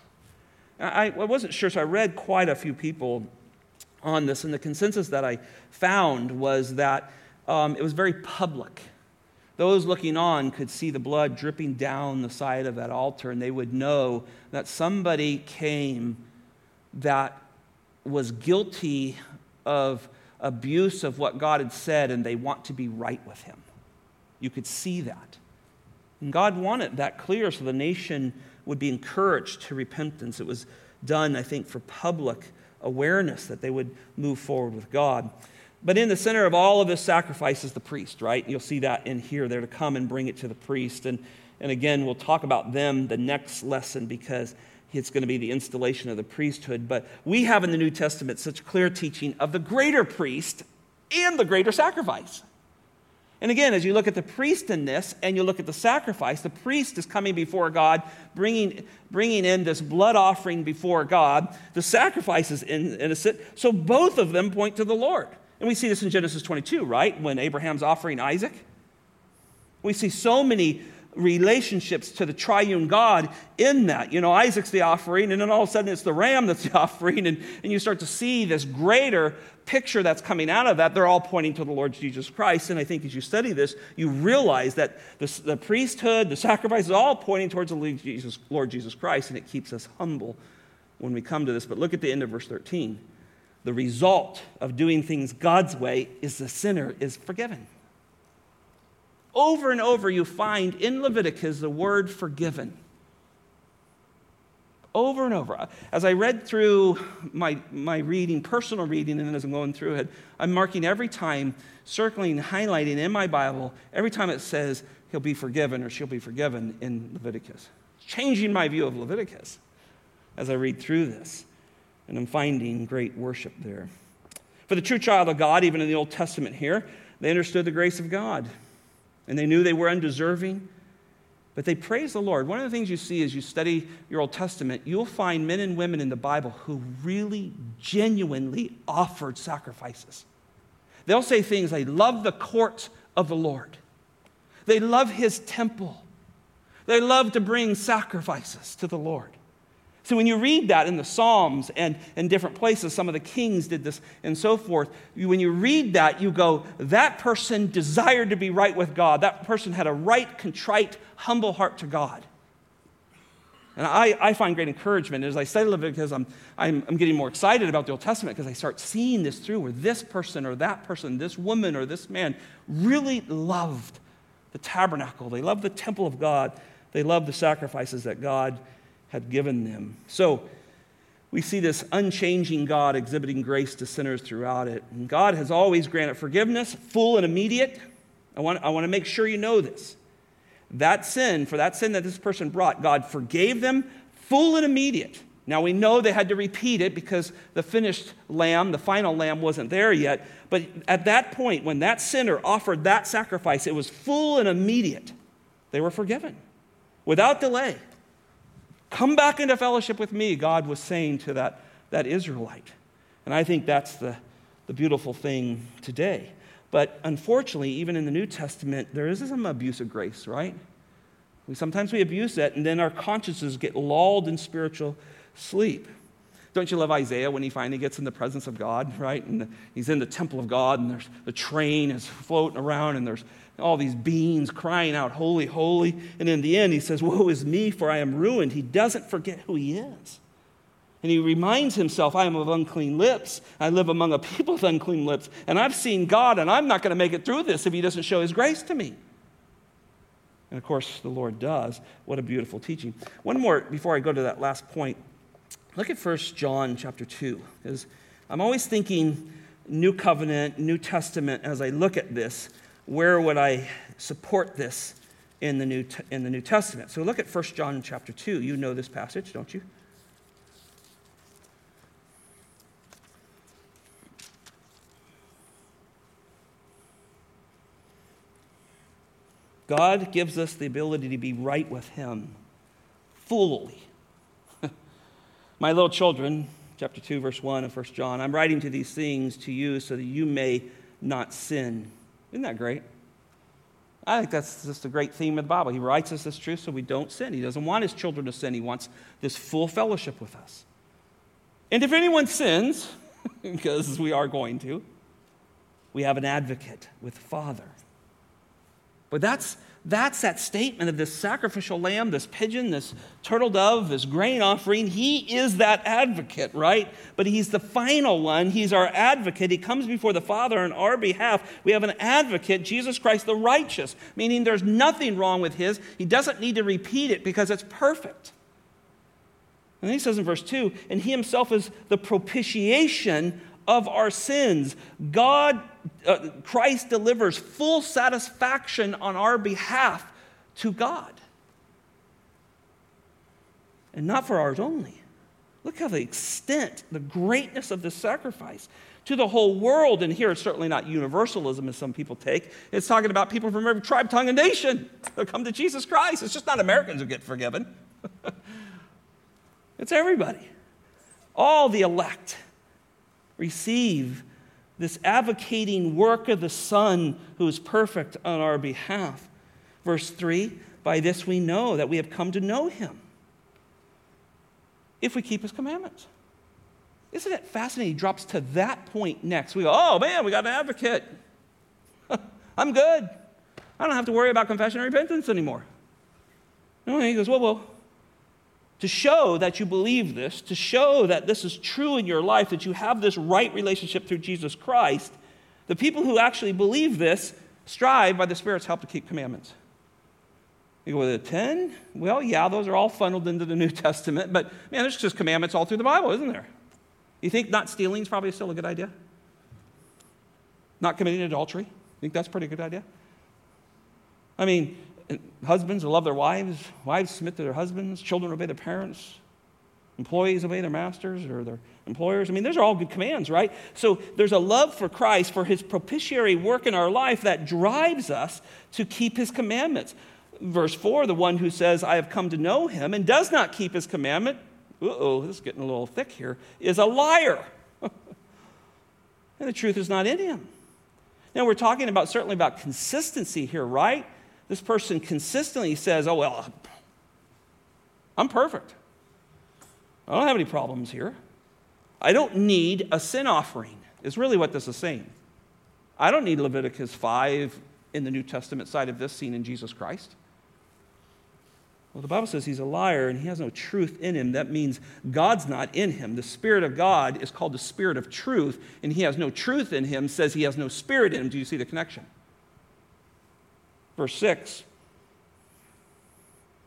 I, I wasn't sure, so I read quite a few people on this, and the consensus that I found was that um, it was very public. Those looking on could see the blood dripping down the side of that altar, and they would know that somebody came that was guilty of abuse of what God had said, and they want to be right with Him. You could see that. And God wanted that clear so the nation would be encouraged to repentance. It was done, I think, for public awareness that they would move forward with God. But in the center of all of this sacrifice is the priest, right? You'll see that in here. They're to come and bring it to the priest. And, and again, we'll talk about them the next lesson because it's going to be the installation of the priesthood. But we have in the New Testament such clear teaching of the greater priest and the greater sacrifice. And again, as you look at the priest in this and you look at the sacrifice, the priest is coming before God, bringing, bringing in this blood offering before God. The sacrifice is in, innocent. So both of them point to the Lord. And we see this in Genesis 22, right? When Abraham's offering Isaac. We see so many relationships to the triune God in that. You know, Isaac's the offering, and then all of a sudden it's the ram that's the offering, and, and you start to see this greater picture that's coming out of that. They're all pointing to the Lord Jesus Christ. And I think as you study this, you realize that the, priesthood, the sacrifice is all pointing towards the Jesus, Lord Jesus Christ, and it keeps us humble when we come to this. But look at the end of verse 13. the result of doing things God's way is the sinner is forgiven. Over and over, you find in Leviticus the word forgiven. Over and over. As I read through my, my reading, personal reading, and as I'm going through it, I'm marking every time, circling, highlighting in my Bible, every time it says he'll be forgiven or she'll be forgiven in Leviticus. changing my view of Leviticus as I read through this. And I'm finding great worship there. For the true child of God, even in the Old Testament here, they understood the grace of God and they knew they were undeserving, but they praise the Lord. One of the things you see as you study your Old Testament, you'll find men and women in the Bible who really genuinely offered sacrifices. They'll say things like, love the court of the Lord. They love his temple. They love to bring sacrifices to the Lord. So when you read that in the Psalms and in different places, some of the kings did this and so forth, when you read that, you go, that person desired to be right with God. That person had a right, contrite, humble heart to God. And I, I find great encouragement as I study Leviticus, I'm, I'm, I'm getting more excited about the Old Testament because I start seeing this through where this person or that person, this woman or this man really loved the tabernacle. They loved the temple of God. They loved the sacrifices that God had given them. So we see this unchanging God exhibiting grace to sinners throughout it. And God has always granted forgiveness, full and immediate. I want, I want to make sure you know this. That sin, for that sin that this person brought, God forgave them, full and immediate. Now we know they had to repeat it because the finished lamb, the final lamb, wasn't there yet. But at that point, when that sinner offered that sacrifice, it was full and immediate. They were forgiven without delay. Come back into fellowship with me, God was saying to that, that Israelite. And I think that's the, the beautiful thing today. But unfortunately, even in the New Testament, there is some abuse of grace, right? We, sometimes we abuse that, and then our consciences get lulled in spiritual sleep. Don't you love Isaiah when he finally gets in the presence of God, right? And he's in the temple of God, and there's the train is floating around, and there's all these beings crying out, Holy, holy. And in the end, he says, Woe is me, for I am ruined. He doesn't forget who he is. And he reminds himself, I am of unclean lips. I live among a people of unclean lips. And I've seen God, and I'm not going to make it through this if he doesn't show his grace to me. And of course, the Lord does. What a beautiful teaching. One more before I go to that last point. Look at 1 John chapter 2, because I'm always thinking New Covenant, New Testament as I look at this where would I support this in the New, in the New Testament? So look at 1 John chapter 2. You know this passage, don't you? God gives us the ability to be right with Him fully. My little children, chapter 2, verse 1 of 1 John, I'm writing to these things to you so that you may not sin. Isn't that great? I think that's just a great theme of the Bible. He writes us this truth so we don't sin. He doesn't want his children to sin, he wants this full fellowship with us. And if anyone sins, because we are going to, we have an advocate with the Father. But that's that's that statement of this sacrificial lamb, this pigeon, this turtle dove, this grain offering. He is that advocate, right? But he's the final one. He's our advocate. He comes before the Father on our behalf. We have an advocate, Jesus Christ the righteous, meaning there's nothing wrong with his. He doesn't need to repeat it because it's perfect. And then he says in verse 2 and he himself is the propitiation of our sins. God, uh, Christ delivers full satisfaction on our behalf to God. And not for ours only. Look how the extent, the greatness of this sacrifice to the whole world. And here it's certainly not universalism as some people take. It's talking about people from every tribe, tongue, and nation who come to Jesus Christ. It's just not Americans who get forgiven, it's everybody. All the elect receive this advocating work of the Son who is perfect on our behalf. Verse 3 By this we know that we have come to know him if we keep his commandments. Isn't it fascinating? He drops to that point next. We go, oh man, we got an advocate. I'm good. I don't have to worry about confession and repentance anymore. No, he goes, well, well, to show that you believe this, to show that this is true in your life, that you have this right relationship through Jesus Christ, the people who actually believe this strive by the Spirit's help to keep commandments. You go, with a 10? Well, yeah, those are all funneled into the New Testament, but man, there's just commandments all through the Bible, isn't there? You think not stealing is probably still a good idea? Not committing adultery? You think that's a pretty good idea? I mean, husbands will love their wives, wives submit to their husbands, children obey their parents, employees obey their masters or their employers. I mean, those are all good commands, right? So there's a love for Christ, for his propitiatory work in our life that drives us to keep his commandments. Verse 4 the one who says, I have come to know him and does not keep his commandment, oh, this is getting a little thick here, is a liar. and the truth is not in him. Now, we're talking about certainly about consistency here, right? This person consistently says, Oh, well, I'm perfect. I don't have any problems here. I don't need a sin offering, is really what this is saying. I don't need Leviticus 5 in the New Testament side of this seen in Jesus Christ. Well, the Bible says he's a liar and he has no truth in him. That means God's not in him. The Spirit of God is called the Spirit of truth, and he has no truth in him, says he has no spirit in him. Do you see the connection? Verse 6,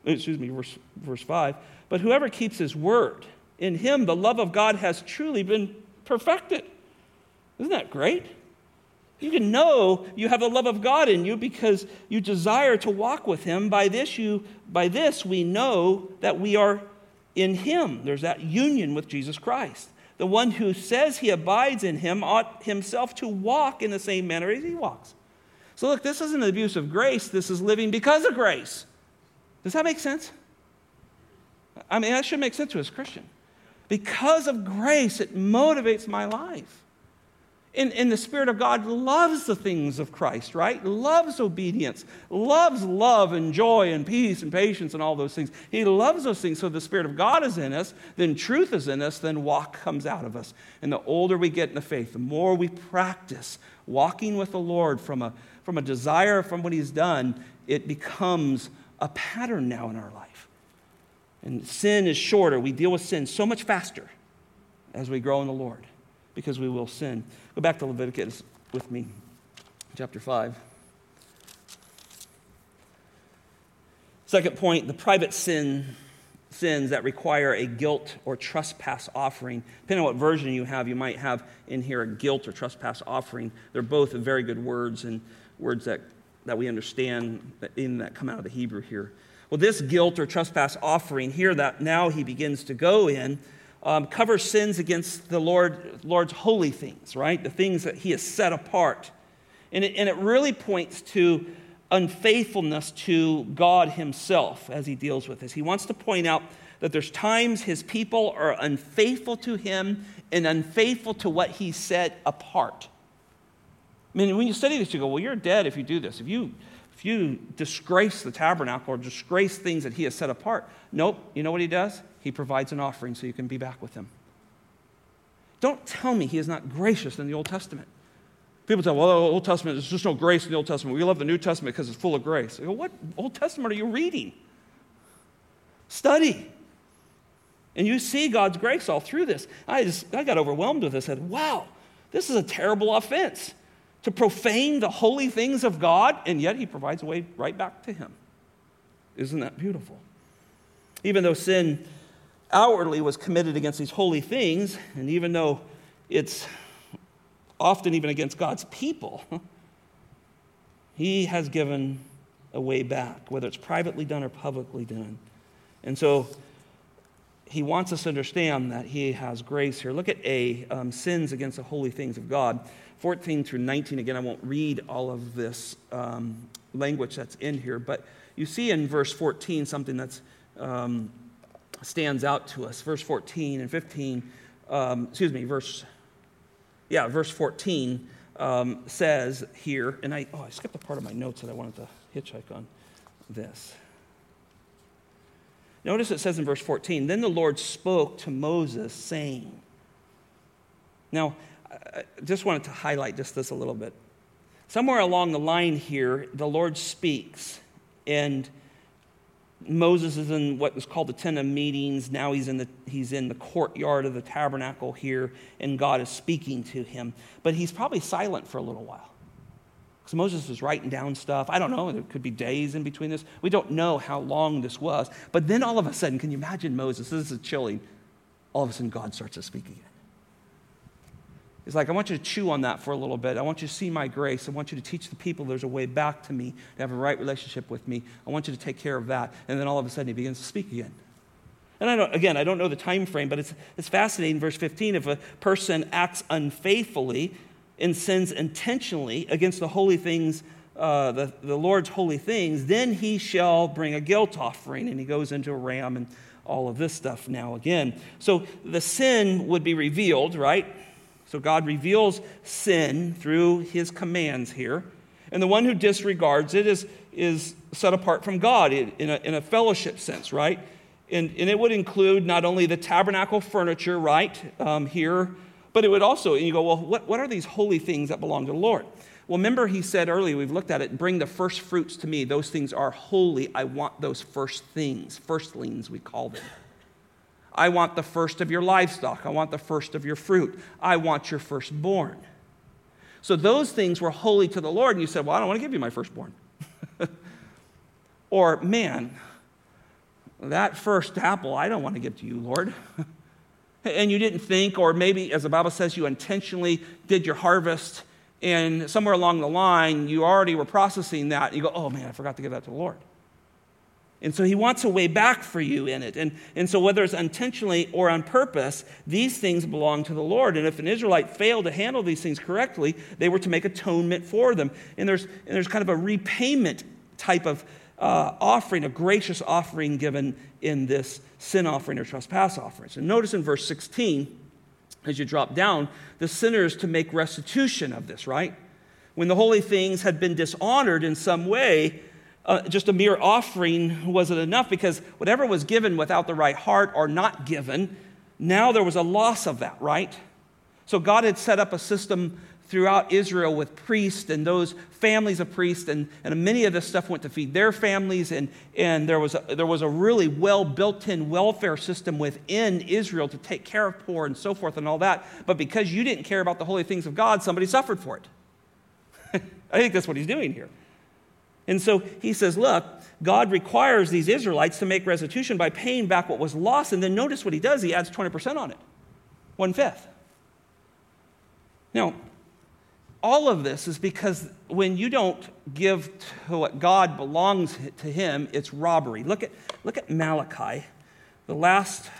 excuse me, verse, verse 5. But whoever keeps his word, in him the love of God has truly been perfected. Isn't that great? You can know you have the love of God in you because you desire to walk with Him. By this, you, by this we know that we are in Him. There's that union with Jesus Christ. The one who says he abides in Him ought himself to walk in the same manner as He walks. So, look, this isn't an abuse of grace, this is living because of grace. Does that make sense? I mean, that should make sense to us Christian. Because of grace, it motivates my life. And, and the Spirit of God loves the things of Christ, right? Loves obedience, loves love and joy and peace and patience and all those things. He loves those things. So the Spirit of God is in us, then truth is in us, then walk comes out of us. And the older we get in the faith, the more we practice walking with the Lord from a, from a desire from what He's done, it becomes a pattern now in our life. And sin is shorter. We deal with sin so much faster as we grow in the Lord because we will sin. Go back to Leviticus with me, chapter 5. Second point the private sin, sins that require a guilt or trespass offering. Depending on what version you have, you might have in here a guilt or trespass offering. They're both very good words and words that, that we understand that in that come out of the Hebrew here. Well, this guilt or trespass offering here that now he begins to go in um, covers sins against the Lord, Lord's holy things, right? The things that He has set apart. And it, and it really points to unfaithfulness to God Himself as He deals with this. He wants to point out that there's times His people are unfaithful to Him and unfaithful to what He set apart. I mean, when you study this, you go, well, you're dead if you do this. If you, if you disgrace the tabernacle or disgrace things that He has set apart. Nope. You know what He does? he provides an offering so you can be back with him. Don't tell me he is not gracious in the Old Testament. People say, well, the Old Testament, there's just no grace in the Old Testament. We love the New Testament because it's full of grace. I go, what Old Testament are you reading? Study. And you see God's grace all through this. I just I got overwhelmed with this. I said, wow, this is a terrible offense to profane the holy things of God, and yet he provides a way right back to him. Isn't that beautiful? Even though sin outwardly was committed against these holy things, and even though it's often even against God's people, He has given a way back, whether it's privately done or publicly done. And so He wants us to understand that He has grace here. Look at A, um, sins against the holy things of God. 14 through 19, again, I won't read all of this um, language that's in here, but you see in verse 14 something that um, stands out to us. Verse 14 and 15, um, excuse me, verse, yeah, verse 14 um, says here, and I, oh, I skipped a part of my notes that I wanted to hitchhike on this. Notice it says in verse 14, then the Lord spoke to Moses, saying, Now, I just wanted to highlight just this a little bit. Somewhere along the line here, the Lord speaks, and Moses is in what was called the tent of meetings. Now he's in the, he's in the courtyard of the tabernacle here, and God is speaking to him. But he's probably silent for a little while. Because Moses was writing down stuff. I don't know, there could be days in between this. We don't know how long this was. But then all of a sudden, can you imagine Moses? This is chilling. All of a sudden, God starts to speak again. He's like, I want you to chew on that for a little bit. I want you to see my grace. I want you to teach the people there's a way back to me, to have a right relationship with me. I want you to take care of that. And then all of a sudden he begins to speak again. And I don't, again, I don't know the time frame, but it's, it's fascinating. Verse 15 if a person acts unfaithfully and sins intentionally against the holy things, uh, the, the Lord's holy things, then he shall bring a guilt offering. And he goes into a ram and all of this stuff now again. So the sin would be revealed, right? So God reveals sin through his commands here. And the one who disregards it is, is set apart from God in a, in a fellowship sense, right? And, and it would include not only the tabernacle furniture, right, um, here, but it would also, and you go, well, what, what are these holy things that belong to the Lord? Well, remember he said earlier, we've looked at it, bring the first fruits to me. Those things are holy. I want those first things, firstlings, we call them. I want the first of your livestock. I want the first of your fruit. I want your firstborn. So those things were holy to the Lord. And you said, Well, I don't want to give you my firstborn. or, man, that first apple, I don't want to give to you, Lord. and you didn't think, or maybe, as the Bible says, you intentionally did your harvest, and somewhere along the line, you already were processing that. And you go, Oh, man, I forgot to give that to the Lord. And so he wants a way back for you in it. And, and so, whether it's intentionally or on purpose, these things belong to the Lord. And if an Israelite failed to handle these things correctly, they were to make atonement for them. And there's, and there's kind of a repayment type of uh, offering, a gracious offering given in this sin offering or trespass offering. And notice in verse 16, as you drop down, the sinner is to make restitution of this, right? When the holy things had been dishonored in some way, uh, just a mere offering wasn't enough because whatever was given without the right heart or not given, now there was a loss of that, right? So God had set up a system throughout Israel with priests and those families of priests, and, and many of this stuff went to feed their families, and, and there, was a, there was a really well built in welfare system within Israel to take care of poor and so forth and all that. But because you didn't care about the holy things of God, somebody suffered for it. I think that's what he's doing here. And so he says, Look, God requires these Israelites to make restitution by paying back what was lost. And then notice what he does he adds 20% on it, one fifth. Now, all of this is because when you don't give to what God belongs to him, it's robbery. Look at, look at Malachi, the last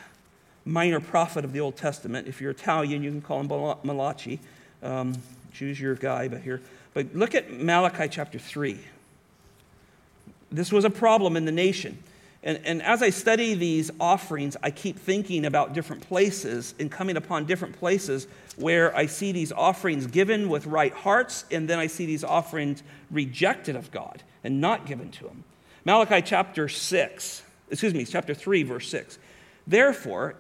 minor prophet of the Old Testament. If you're Italian, you can call him Malachi. Um, choose your guy, but here. But look at Malachi chapter 3. This was a problem in the nation. And, and as I study these offerings, I keep thinking about different places and coming upon different places where I see these offerings given with right hearts, and then I see these offerings rejected of God and not given to Him. Malachi chapter 6, excuse me, chapter 3, verse 6. Therefore,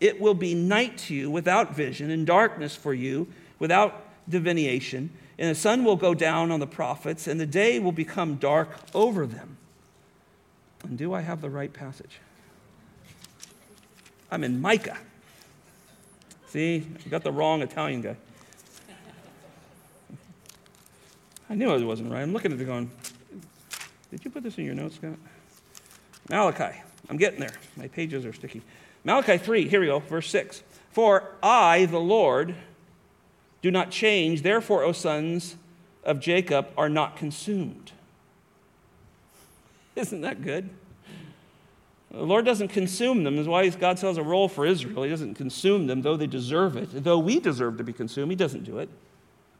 it will be night to you without vision, and darkness for you without divination and the sun will go down on the prophets, and the day will become dark over them. And do I have the right passage? I'm in Micah. See, I got the wrong Italian guy. I knew it wasn't right. I'm looking at it going, did you put this in your notes, Scott? Malachi. I'm getting there. My pages are sticky. Malachi 3, here we go, verse 6. For I, the Lord, do not change. Therefore, O sons of Jacob, are not consumed. Isn't that good? The Lord doesn't consume them. That's why God sells a roll for Israel. He doesn't consume them, though they deserve it. Though we deserve to be consumed, He doesn't do it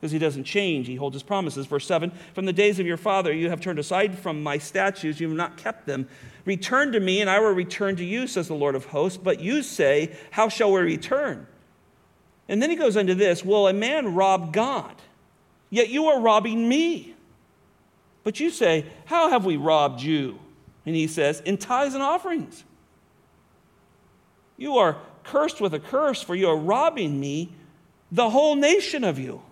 because He doesn't change. He holds His promises. Verse 7 From the days of your father, you have turned aside from my statutes, you have not kept them. Return to me, and I will return to you, says the Lord of hosts. But you say, How shall we return? And then he goes into this Will a man rob God? Yet you are robbing me. But you say, How have we robbed you? And he says, In tithes and offerings. You are cursed with a curse, for you are robbing me, the whole nation of you.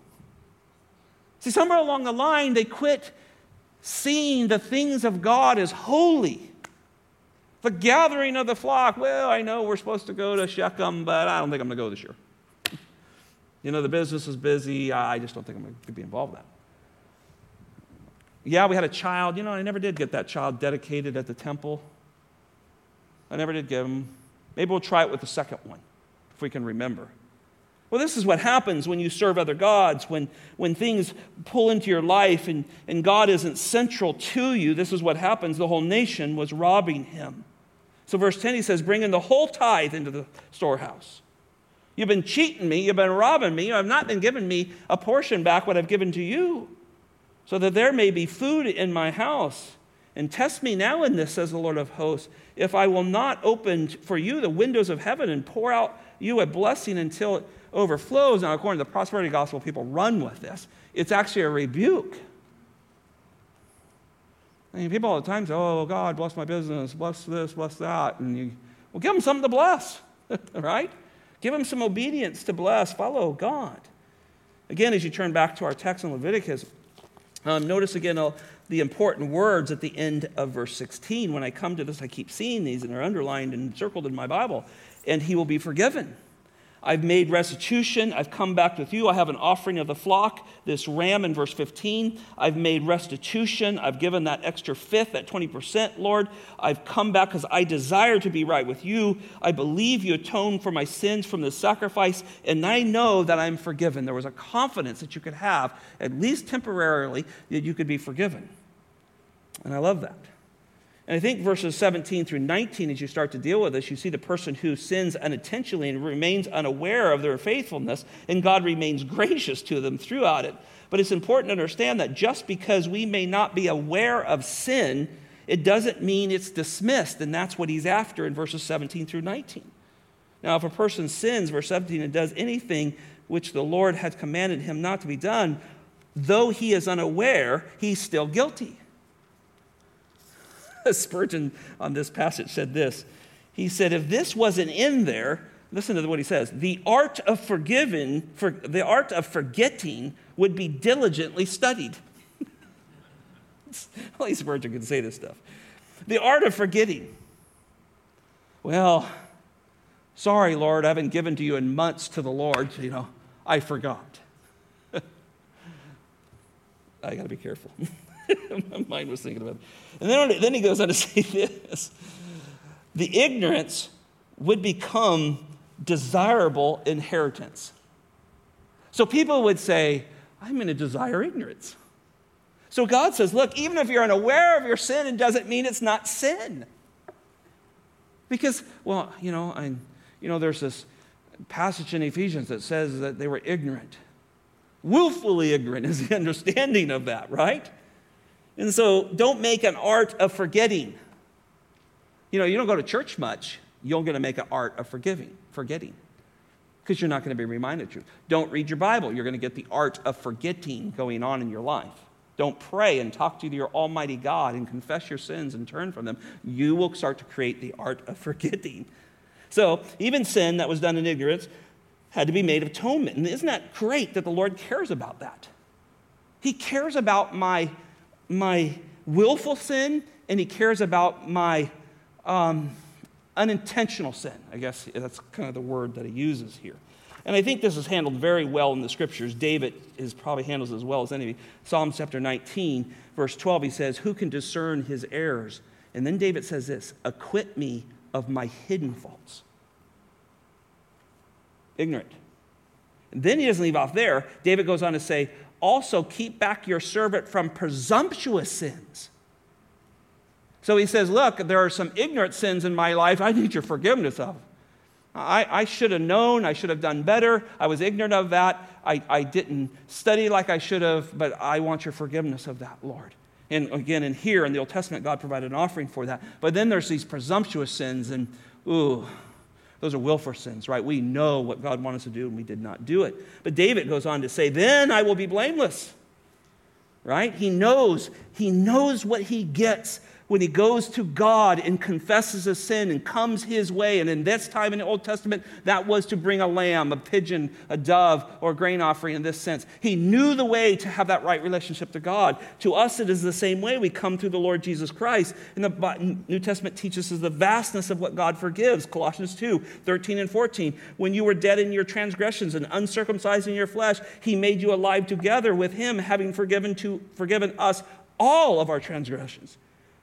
See, somewhere along the line, they quit seeing the things of God as holy. The gathering of the flock. Well, I know we're supposed to go to Shechem, but I don't think I'm going to go this year. You know, the business is busy. I just don't think I'm going to be involved in that. Yeah, we had a child. You know, I never did get that child dedicated at the temple. I never did give him. Maybe we'll try it with the second one, if we can remember. Well, this is what happens when you serve other gods, when, when things pull into your life and, and God isn't central to you. This is what happens. The whole nation was robbing him. So, verse 10, he says, Bring in the whole tithe into the storehouse. You've been cheating me, you've been robbing me, you have not been giving me a portion back what I've given to you, so that there may be food in my house. And test me now in this, says the Lord of hosts, if I will not open for you the windows of heaven and pour out you a blessing until it overflows. Now, according to the prosperity gospel, people run with this. It's actually a rebuke. I mean, people all the time say, Oh, God, bless my business, bless this, bless that. And you, well, give them something to bless, right? Give them some obedience to bless. Follow God. Again, as you turn back to our text in Leviticus, um, notice again the important words at the end of verse 16. When I come to this, I keep seeing these, and they're underlined and circled in my Bible. And he will be forgiven. I've made restitution. I've come back with you. I have an offering of the flock, this ram in verse 15. I've made restitution. I've given that extra fifth, that 20%, Lord. I've come back because I desire to be right with you. I believe you atoned for my sins from the sacrifice, and I know that I'm forgiven. There was a confidence that you could have, at least temporarily, that you could be forgiven. And I love that. And I think verses 17 through 19, as you start to deal with this, you see the person who sins unintentionally and remains unaware of their faithfulness, and God remains gracious to them throughout it. But it's important to understand that just because we may not be aware of sin, it doesn't mean it's dismissed, and that's what he's after in verses 17 through 19. Now, if a person sins, verse 17, and does anything which the Lord has commanded him not to be done, though he is unaware, he's still guilty. Spurgeon on this passage said this. He said, if this wasn't in there, listen to what he says the art of forgiving, for, the art of forgetting would be diligently studied. Only Spurgeon can say this stuff. The art of forgetting. Well, sorry, Lord, I haven't given to you in months to the Lord. You know, I forgot. I got to be careful. My mind was thinking about it. And then, then he goes on to say this the ignorance would become desirable inheritance. So people would say, I'm going to desire ignorance. So God says, look, even if you're unaware of your sin, it doesn't mean it's not sin. Because, well, you know, I, you know, there's this passage in Ephesians that says that they were ignorant. Willfully ignorant is the understanding of that, right? And so don't make an art of forgetting. You know, you don't go to church much, you're going to make an art of forgiving, forgetting. Because you're not going to be reminded truth. Don't read your Bible. You're going to get the art of forgetting going on in your life. Don't pray and talk to your Almighty God and confess your sins and turn from them. You will start to create the art of forgetting. So, even sin that was done in ignorance had to be made atonement. And isn't that great that the Lord cares about that? He cares about my my willful sin and he cares about my um, unintentional sin. I guess that's kind of the word that he uses here. And I think this is handled very well in the scriptures. David is probably handles as well as any. Psalm chapter 19, verse 12, he says, Who can discern his errors? And then David says this Acquit me of my hidden faults. Ignorant. And then he doesn't leave off there. David goes on to say, also keep back your servant from presumptuous sins. So he says, Look, there are some ignorant sins in my life I need your forgiveness of. I, I should have known, I should have done better. I was ignorant of that. I, I didn't study like I should have, but I want your forgiveness of that, Lord. And again, in here in the Old Testament, God provided an offering for that. But then there's these presumptuous sins, and ooh, those are willful sins, right? We know what God wanted us to do and we did not do it. But David goes on to say, Then I will be blameless. Right? He knows, he knows what he gets when he goes to God and confesses his sin and comes his way. And in this time in the Old Testament, that was to bring a lamb, a pigeon, a dove, or a grain offering in this sense. He knew the way to have that right relationship to God. To us, it is the same way. We come through the Lord Jesus Christ. And the New Testament teaches us the vastness of what God forgives. Colossians 2 13 and 14. When you were dead in your transgressions and uncircumcised in your flesh, he made you alive together with him, having forgiven, to, forgiven us all of our transgressions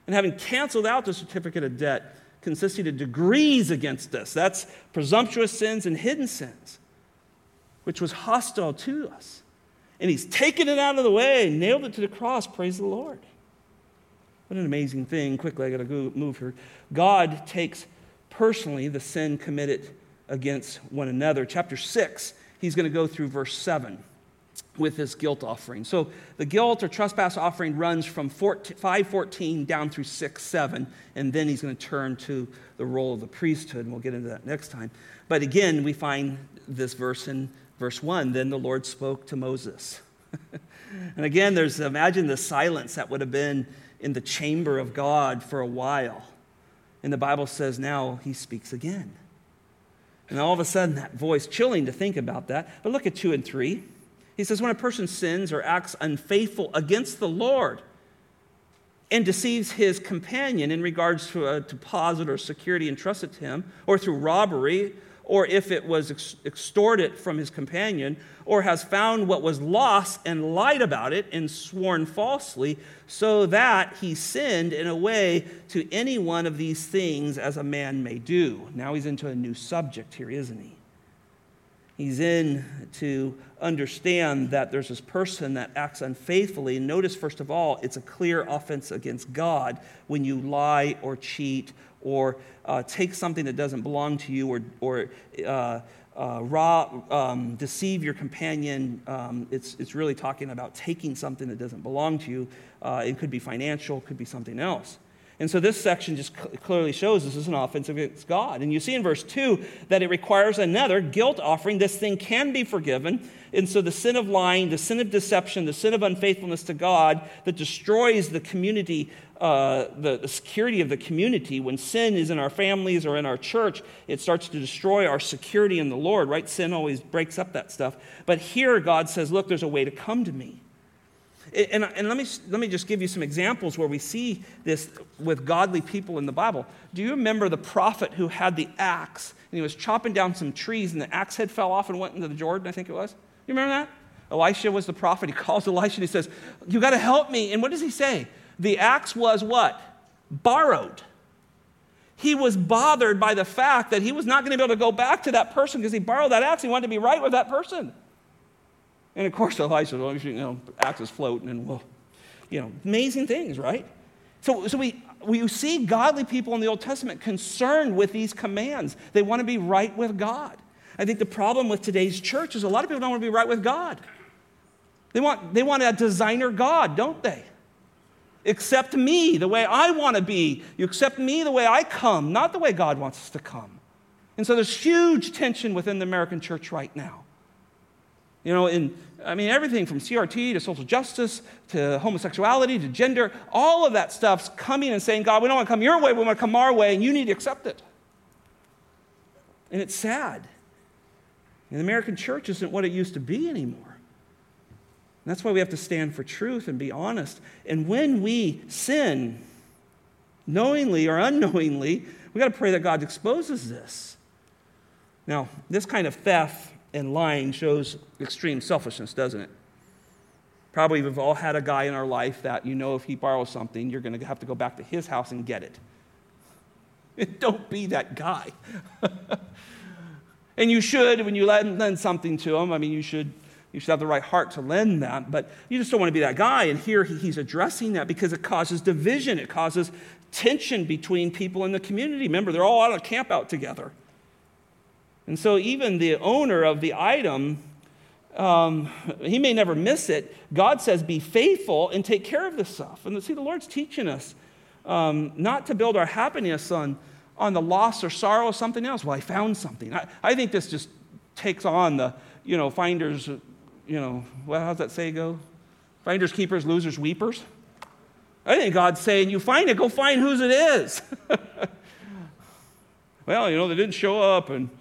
and having canceled out the certificate of debt consisting of degrees against us. That's presumptuous sins and hidden sins, which was hostile to us. And he's taken it out of the way, nailed it to the cross. Praise the Lord. What an amazing thing. Quickly, I got to move here. God takes personally the sin committed against one another. Chapter 6, he's going to go through verse 7 with this guilt offering. So the guilt or trespass offering runs from 514 down through 6 7, and then he's going to turn to the role of the priesthood, and we'll get into that next time. But again, we find this verse in verse 1 Then the Lord spoke to Moses. and again, there's imagine the silence that would have been in the chamber of God for a while. And the Bible says now he speaks again. And all of a sudden, that voice, chilling to think about that. But look at 2 and 3. He says, when a person sins or acts unfaithful against the Lord and deceives his companion in regards to a deposit or security entrusted to him, or through robbery, or if it was extorted from his companion, or has found what was lost and lied about it and sworn falsely, so that he sinned in a way to any one of these things as a man may do. Now he's into a new subject here, isn't he? He's in to understand that there's this person that acts unfaithfully. Notice, first of all, it's a clear offense against God when you lie or cheat or uh, take something that doesn't belong to you or, or uh, uh, um, deceive your companion. Um, it's, it's really talking about taking something that doesn't belong to you. Uh, it could be financial, could be something else. And so this section just clearly shows this is an offense against God. And you see in verse 2 that it requires another guilt offering. This thing can be forgiven. And so the sin of lying, the sin of deception, the sin of unfaithfulness to God that destroys the community, uh, the, the security of the community, when sin is in our families or in our church, it starts to destroy our security in the Lord, right? Sin always breaks up that stuff. But here God says, look, there's a way to come to me. And, and let, me, let me just give you some examples where we see this with godly people in the Bible. Do you remember the prophet who had the axe and he was chopping down some trees and the axe head fell off and went into the Jordan, I think it was? You remember that? Elisha was the prophet. He calls Elisha and he says, You got to help me. And what does he say? The axe was what? Borrowed. He was bothered by the fact that he was not going to be able to go back to that person because he borrowed that axe. He wanted to be right with that person. And of course, Elisha, well, you know, axe is floating and well, you know, amazing things, right? So, so we, we see godly people in the Old Testament concerned with these commands. They want to be right with God. I think the problem with today's church is a lot of people don't want to be right with God. They want, they want a designer God, don't they? Accept me the way I want to be. You accept me the way I come, not the way God wants us to come. And so there's huge tension within the American church right now. You know, in I mean, everything from CRT to social justice to homosexuality to gender, all of that stuff's coming and saying, God, we don't want to come your way, we want to come our way, and you need to accept it. And it's sad. And the American church isn't what it used to be anymore. And that's why we have to stand for truth and be honest. And when we sin, knowingly or unknowingly, we got to pray that God exposes this. Now, this kind of theft and lying shows extreme selfishness, doesn't it? Probably we've all had a guy in our life that you know if he borrows something, you're going to have to go back to his house and get it. Don't be that guy. and you should, when you lend, something to him, I mean, you should, you should have the right heart to lend that, but you just don't want to be that guy. And here he's addressing that because it causes division, it causes tension between people in the community. Remember, they're all out of camp out together. And so, even the owner of the item, um, he may never miss it. God says, be faithful and take care of this stuff. And see, the Lord's teaching us um, not to build our happiness on, on the loss or sorrow of something else. Well, I found something. I, I think this just takes on the, you know, finders, you know, well, how's that say go? Finders, keepers, losers, weepers. I think God's saying, You find it, go find whose it is. well, you know, they didn't show up and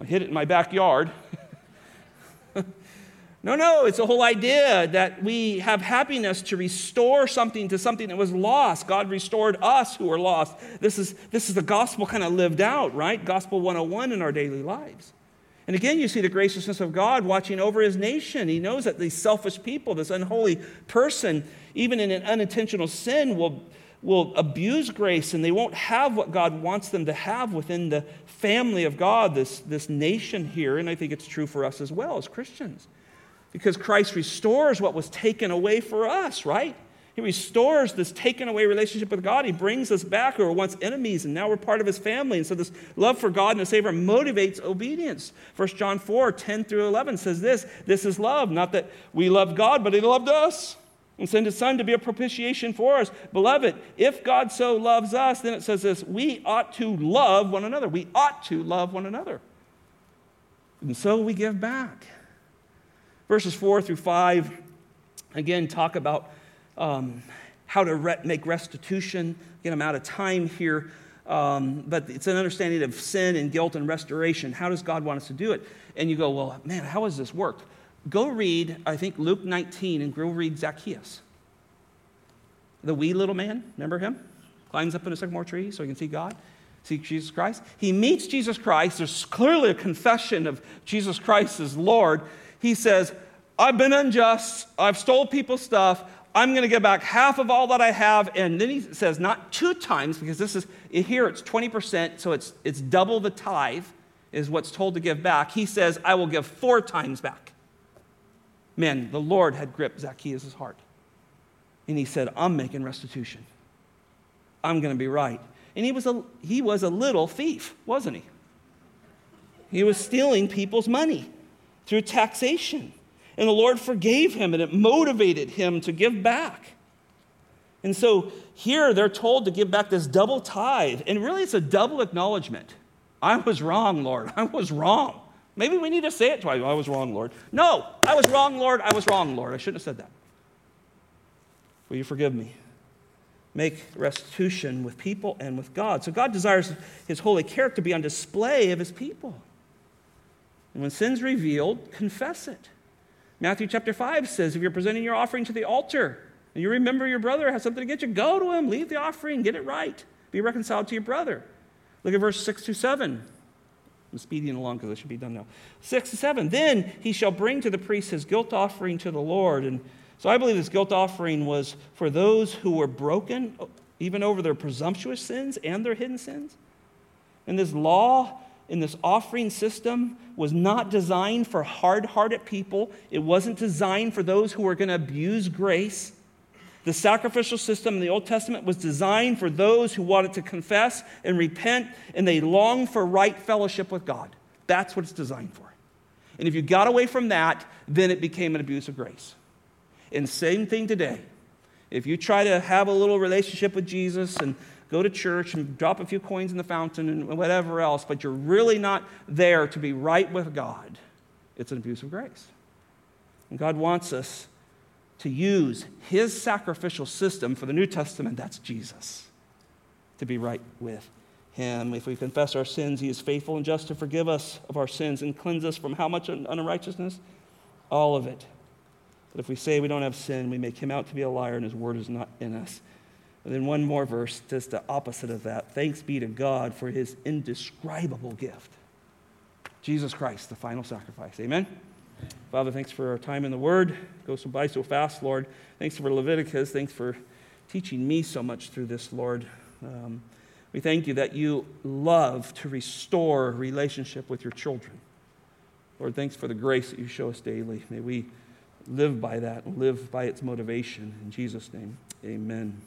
I hid it in my backyard. no, no, it's the whole idea that we have happiness to restore something to something that was lost. God restored us who were lost. This is, this is the gospel kind of lived out, right? Gospel 101 in our daily lives. And again, you see the graciousness of God watching over his nation. He knows that these selfish people, this unholy person, even in an unintentional sin, will, will abuse grace and they won't have what God wants them to have within the family of God, this, this nation here. And I think it's true for us as well as Christians. Because Christ restores what was taken away for us, right? He restores this taken away relationship with God. He brings us back who were once enemies, and now we're part of his family. And so this love for God and the Savior motivates obedience. 1 John 4, 10 through 11 says this This is love, not that we loved God, but he loved us and send his son to be a propitiation for us. Beloved, if God so loves us, then it says this we ought to love one another. We ought to love one another. And so we give back. Verses 4 through 5 again talk about um, how to re- make restitution. Again, I'm out of time here, um, but it's an understanding of sin and guilt and restoration. How does God want us to do it? And you go, well, man, how has this worked? Go read, I think, Luke 19 and go read Zacchaeus. The wee little man, remember him? Climbs up in a sycamore tree so he can see God, see Jesus Christ. He meets Jesus Christ. There's clearly a confession of Jesus Christ as Lord. He says, I've been unjust. I've stole people's stuff. I'm going to give back half of all that I have. And then he says, not two times, because this is here it's 20%, so it's, it's double the tithe, is what's told to give back. He says, I will give four times back. Man, the Lord had gripped Zacchaeus' heart. And he said, I'm making restitution. I'm going to be right. And he was, a, he was a little thief, wasn't he? He was stealing people's money through taxation. And the Lord forgave him, and it motivated him to give back. And so here they're told to give back this double tithe. And really, it's a double acknowledgement. I was wrong, Lord. I was wrong. Maybe we need to say it twice. I was wrong, Lord. No, I was wrong, Lord. I was wrong, Lord. I shouldn't have said that. Will you forgive me? Make restitution with people and with God. So God desires his holy character be on display of his people. And when sin's revealed, confess it. Matthew chapter 5 says if you're presenting your offering to the altar and you remember your brother has something to get you, go to him, leave the offering, get it right, be reconciled to your brother. Look at verse 6 to 7. I'm speeding along because I should be done now. 6 to 7. Then he shall bring to the priest his guilt offering to the Lord. And so I believe this guilt offering was for those who were broken, even over their presumptuous sins and their hidden sins. And this law in this offering system was not designed for hard hearted people. It wasn't designed for those who were going to abuse grace. The sacrificial system in the Old Testament was designed for those who wanted to confess and repent and they longed for right fellowship with God. That's what it's designed for. And if you got away from that, then it became an abuse of grace. And same thing today. If you try to have a little relationship with Jesus and go to church and drop a few coins in the fountain and whatever else, but you're really not there to be right with God, it's an abuse of grace. And God wants us to use his sacrificial system for the New Testament, that's Jesus, to be right with him. If we confess our sins, he is faithful and just to forgive us of our sins and cleanse us from how much unrighteousness? All of it. But if we say we don't have sin, we make him out to be a liar and his word is not in us. And then one more verse, just the opposite of that. Thanks be to God for his indescribable gift. Jesus Christ, the final sacrifice. Amen? Father, thanks for our time in the Word. It goes by so fast, Lord. Thanks for Leviticus. Thanks for teaching me so much through this, Lord. Um, we thank you that you love to restore relationship with your children. Lord, thanks for the grace that you show us daily. May we live by that and live by its motivation. In Jesus' name, amen.